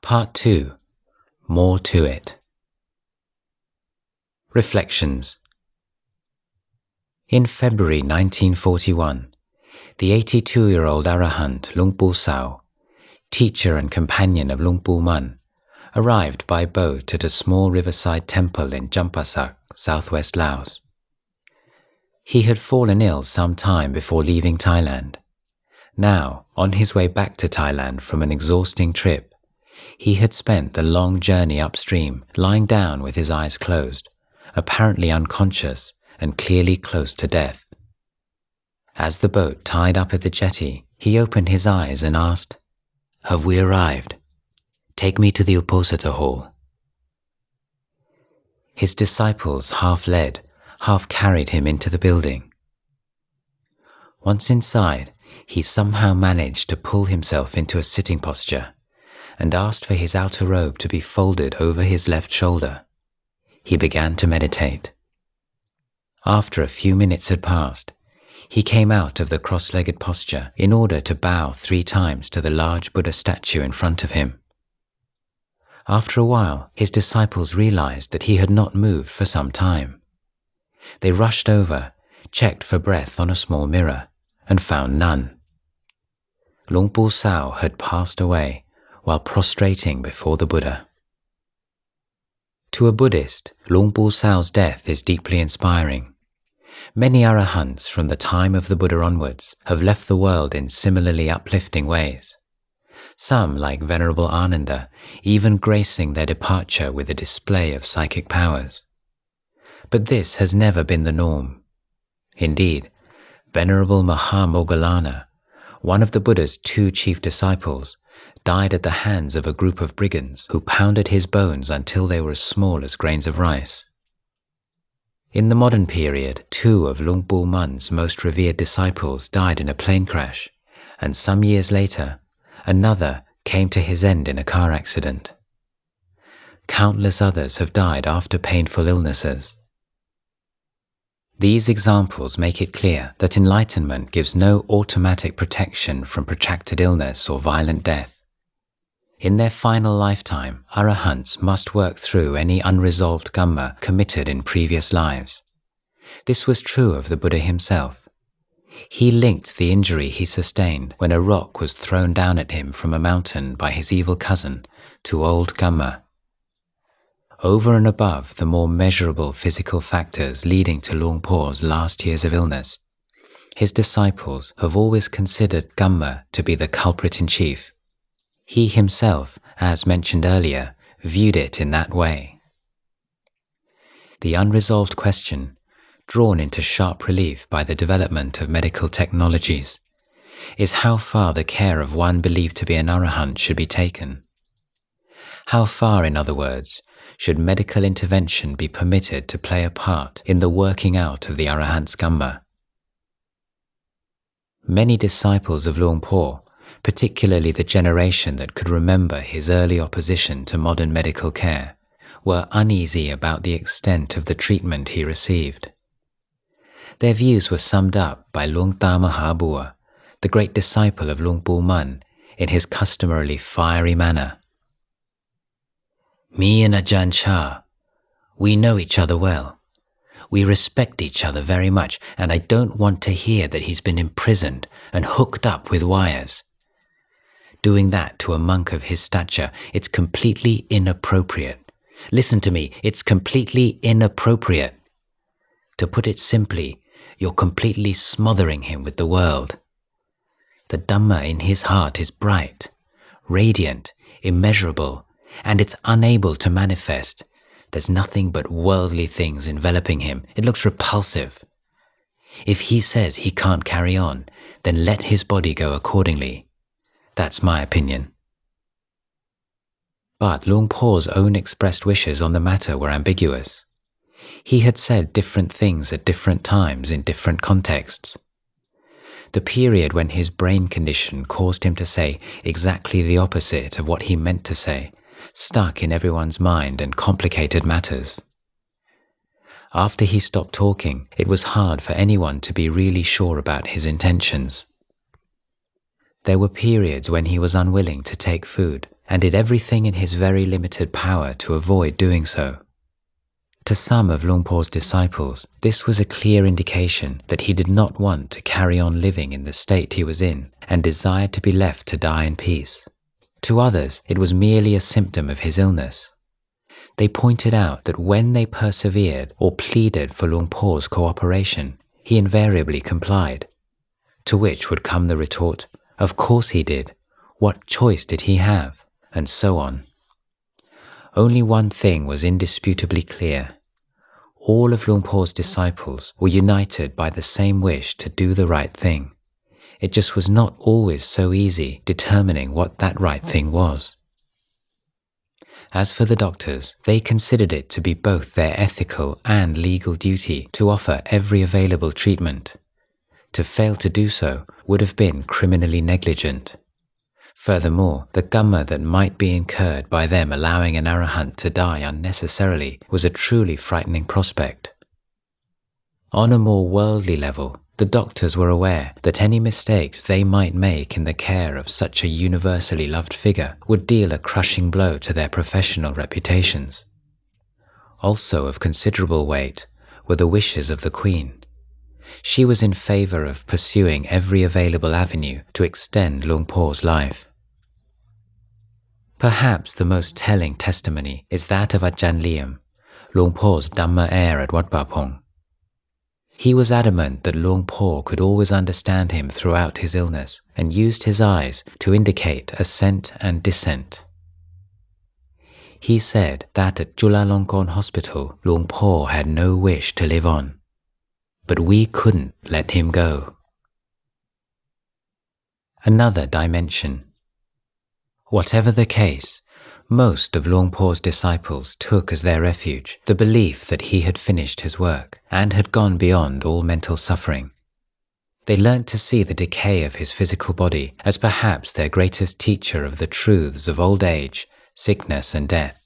Part 2 More to It. Reflections In February 1941, the 82 year old Arahant Luang Pu Sao, teacher and companion of Luang Pu Mun, arrived by boat at a small riverside temple in Champasak, southwest Laos. He had fallen ill some time before leaving Thailand. Now, on his way back to Thailand from an exhausting trip, he had spent the long journey upstream lying down with his eyes closed, apparently unconscious and clearly close to death. As the boat tied up at the jetty, he opened his eyes and asked, Have we arrived? Take me to the Uposatha hall. His disciples half led, half carried him into the building. Once inside, he somehow managed to pull himself into a sitting posture and asked for his outer robe to be folded over his left shoulder. He began to meditate. After a few minutes had passed, he came out of the cross legged posture in order to bow three times to the large Buddha statue in front of him. After a while, his disciples realized that he had not moved for some time. They rushed over, checked for breath on a small mirror, and found none. Lung Pu Sao had passed away while prostrating before the Buddha. To a Buddhist, Luang Pu Sao's death is deeply inspiring. Many arahants from the time of the Buddha onwards have left the world in similarly uplifting ways. Some, like Venerable Ananda, even gracing their departure with a display of psychic powers. But this has never been the norm. Indeed, Venerable Mahamoggallana, one of the Buddha's two chief disciples, died at the hands of a group of brigands who pounded his bones until they were as small as grains of rice. In the modern period, two of Luang Pu Mun's most revered disciples died in a plane crash, and some years later, another came to his end in a car accident. Countless others have died after painful illnesses. These examples make it clear that enlightenment gives no automatic protection from protracted illness or violent death. In their final lifetime, arahants must work through any unresolved kamma committed in previous lives. This was true of the Buddha himself. He linked the injury he sustained when a rock was thrown down at him from a mountain by his evil cousin to old kamma over and above the more measurable physical factors leading to Luang Por's last years of illness. His disciples have always considered Kamma to be the culprit in chief. He himself, as mentioned earlier, viewed it in that way. The unresolved question, drawn into sharp relief by the development of medical technologies, is how far the care of one believed to be an arahant should be taken. How far, in other words, should medical intervention be permitted to play a part in the working out of the Arahant's Kamma? Many disciples of Luang Por, particularly the generation that could remember his early opposition to modern medical care, were uneasy about the extent of the treatment he received. Their views were summed up by Luang Ta Mahabua, the great disciple of Luang Pu Mun, in his customarily fiery manner. Me and Ajahn Chah, we know each other well. We respect each other very much, and I don't want to hear that he's been imprisoned and hooked up with wires. Doing that to a monk of his stature, it's completely inappropriate. Listen to me, it's completely inappropriate. To put it simply, you're completely smothering him with the world. The Dhamma in his heart is bright, radiant, immeasurable, and it's unable to manifest. There's nothing but worldly things enveloping him. It looks repulsive. If he says he can't carry on, then let his body go accordingly. That's my opinion. But Luang Por's own expressed wishes on the matter were ambiguous. He had said different things at different times in different contexts. The period when his brain condition caused him to say exactly the opposite of what he meant to say stuck in everyone's mind and complicated matters. After he stopped talking, it was hard for anyone to be really sure about his intentions. There were periods when he was unwilling to take food and did everything in his very limited power to avoid doing so. To some of Luang Por's disciples, this was a clear indication that he did not want to carry on living in the state he was in and desired to be left to die in peace. To others, it was merely a symptom of his illness. They pointed out that when they persevered or pleaded for Luang Por's cooperation, he invariably complied. To which would come the retort, Of course he did. What choice did he have? And so on. Only one thing was indisputably clear. All of Luang Por's disciples were united by the same wish to do the right thing. It just was not always so easy determining what that right thing was. As for the doctors, they considered it to be both their ethical and legal duty to offer every available treatment. To fail to do so would have been criminally negligent. Furthermore, the kamma that might be incurred by them allowing an arahant to die unnecessarily was a truly frightening prospect. On a more worldly level, the doctors were aware that any mistakes they might make in the care of such a universally loved figure would deal a crushing blow to their professional reputations. Also of considerable weight were the wishes of the Queen. She was in favor of pursuing every available avenue to extend Luang Por's life. Perhaps the most telling testimony is that of Ajahn Liam, Luang Por's Dhamma heir at Wat Pah Pong. He was adamant that Luang Por could always understand him throughout his illness and used his eyes to indicate assent and descent. He said that at Chulalongkorn Hospital, Luang Por had no wish to live on, but we couldn't let him go. Another dimension. Whatever the case, most of Luang Por's disciples took as their refuge the belief that he had finished his work and had gone beyond all mental suffering. They learnt to see the decay of his physical body as perhaps their greatest teacher of the truths of old age, sickness, and death.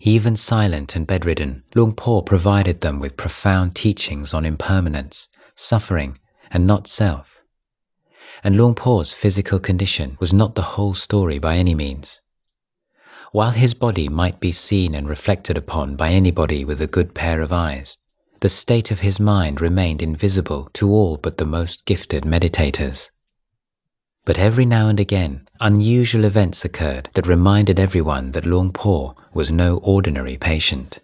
Even silent and bedridden, Luang Por provided them with profound teachings on impermanence, suffering, and not self. And Luang Por's physical condition was not the whole story by any means. While his body might be seen and reflected upon by anybody with a good pair of eyes, the state of his mind remained invisible to all but the most gifted meditators. But every now and again, unusual events occurred that reminded everyone that Luang Por was no ordinary patient.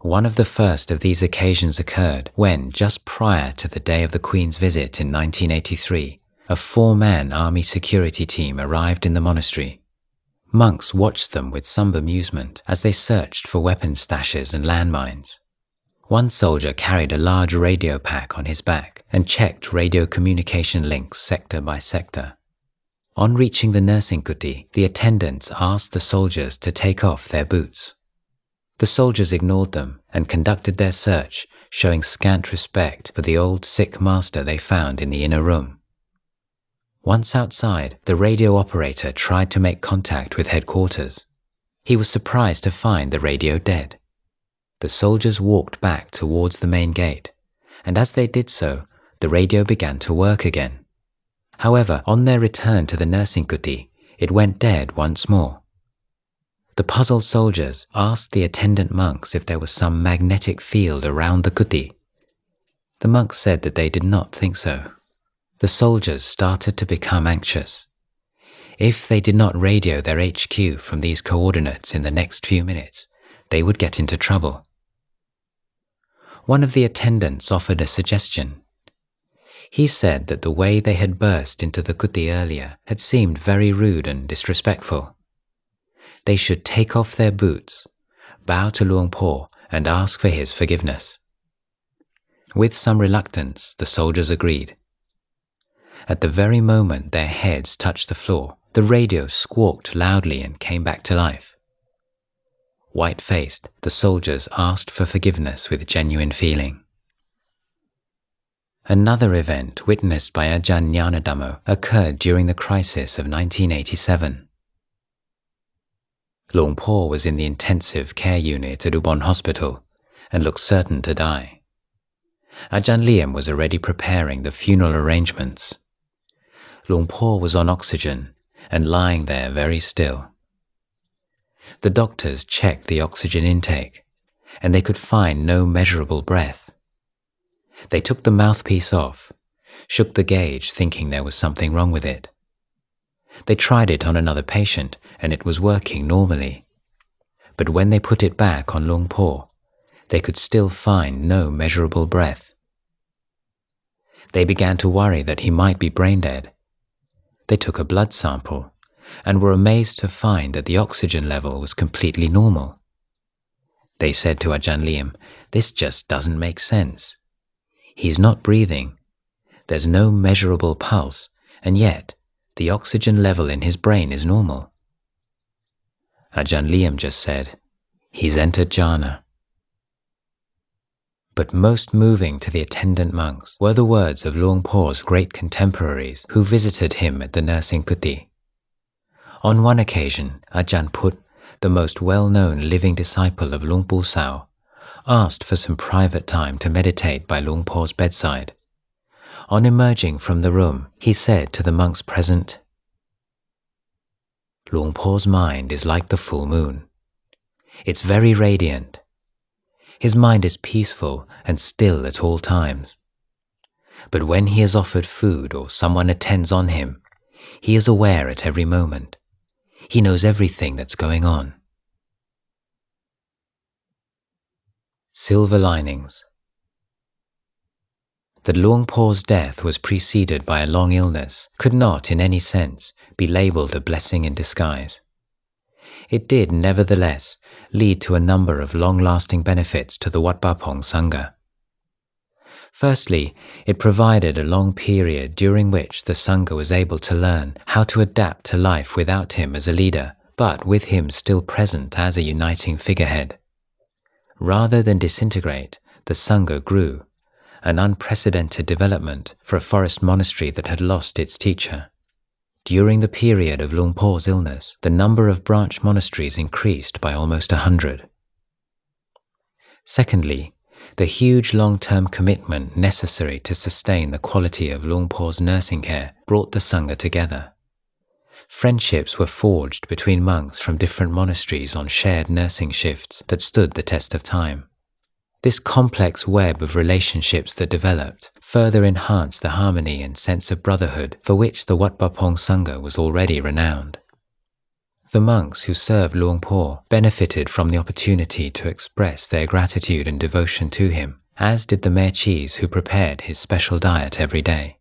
One of the first of these occasions occurred when, just prior to the day of the Queen's visit in 1983, a four man army security team arrived in the monastery Monks watched them with some amusement as they searched for weapon stashes and landmines. One soldier carried a large radio pack on his back and checked radio communication links sector by sector. On reaching the nursing kuti, the attendants asked the soldiers to take off their boots. The soldiers ignored them and conducted their search, showing scant respect for the old sick master they found in the inner room. Once outside, the radio operator tried to make contact with headquarters. He was surprised to find the radio dead. The soldiers walked back towards the main gate, and as they did so, the radio began to work again. However, on their return to the nursing kuti, it went dead once more. The puzzled soldiers asked the attendant monks if there was some magnetic field around the kuti. The monks said that they did not think so the soldiers started to become anxious. If they did not radio their HQ from these coordinates in the next few minutes, they would get into trouble. One of the attendants offered a suggestion. He said that the way they had burst into the kuti earlier had seemed very rude and disrespectful. They should take off their boots, bow to Luang Por, and ask for his forgiveness. With some reluctance, the soldiers agreed. At the very moment their heads touched the floor, the radio squawked loudly and came back to life. White faced, the soldiers asked for forgiveness with genuine feeling. Another event witnessed by Ajahn Dhammo occurred during the crisis of 1987. Luang Por was in the intensive care unit at Ubon Hospital and looked certain to die. Ajahn Liam was already preparing the funeral arrangements Por was on oxygen and lying there very still. The doctors checked the oxygen intake, and they could find no measurable breath. They took the mouthpiece off, shook the gauge thinking there was something wrong with it. They tried it on another patient and it was working normally. But when they put it back on Luang Por, they could still find no measurable breath. They began to worry that he might be brain dead. They took a blood sample and were amazed to find that the oxygen level was completely normal. They said to Ajahn Liam, This just doesn't make sense. He's not breathing. There's no measurable pulse, and yet the oxygen level in his brain is normal. Ajahn Liam just said, He's entered jhana. But most moving to the attendant monks were the words of Luang Por's great contemporaries who visited him at the nursing kuti. On one occasion, Ajahn Put, the most well-known living disciple of Luang Pu Sao, asked for some private time to meditate by Luang Por's bedside. On emerging from the room, he said to the monks present, Luang Por's mind is like the full moon. It's very radiant. His mind is peaceful and still at all times. But when he is offered food or someone attends on him, he is aware at every moment. He knows everything that's going on. Silver linings that Luang Por's death was preceded by a long illness could not, in any sense, be labelled a blessing in disguise. It did, nevertheless, lead to a number of long lasting benefits to the Wat Pah Pong Sangha. Firstly, it provided a long period during which the Sangha was able to learn how to adapt to life without him as a leader, but with him still present as a uniting figurehead. Rather than disintegrate, the Sangha grew an unprecedented development for a forest monastery that had lost its teacher. During the period of Luang Por's illness, the number of branch monasteries increased by almost a hundred. Secondly, the huge long-term commitment necessary to sustain the quality of Luang Por's nursing care brought the Sangha together. Friendships were forged between monks from different monasteries on shared nursing shifts that stood the test of time. This complex web of relationships that developed further enhanced the harmony and sense of brotherhood for which the Wat Pah Pong Sangha was already renowned. The monks who served Luang Por benefited from the opportunity to express their gratitude and devotion to him, as did the mae chees who prepared his special diet every day.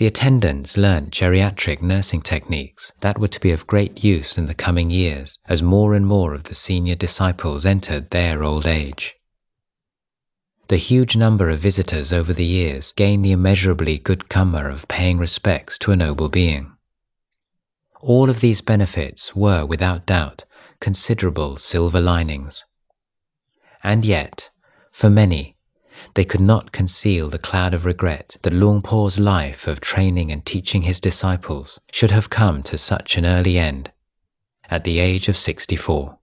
The attendants learned geriatric nursing techniques that were to be of great use in the coming years as more and more of the senior disciples entered their old age. The huge number of visitors over the years gained the immeasurably good karma of paying respects to a noble being. All of these benefits were, without doubt, considerable silver linings. And yet, for many, they could not conceal the cloud of regret that Luang life of training and teaching his disciples should have come to such an early end, at the age of 64.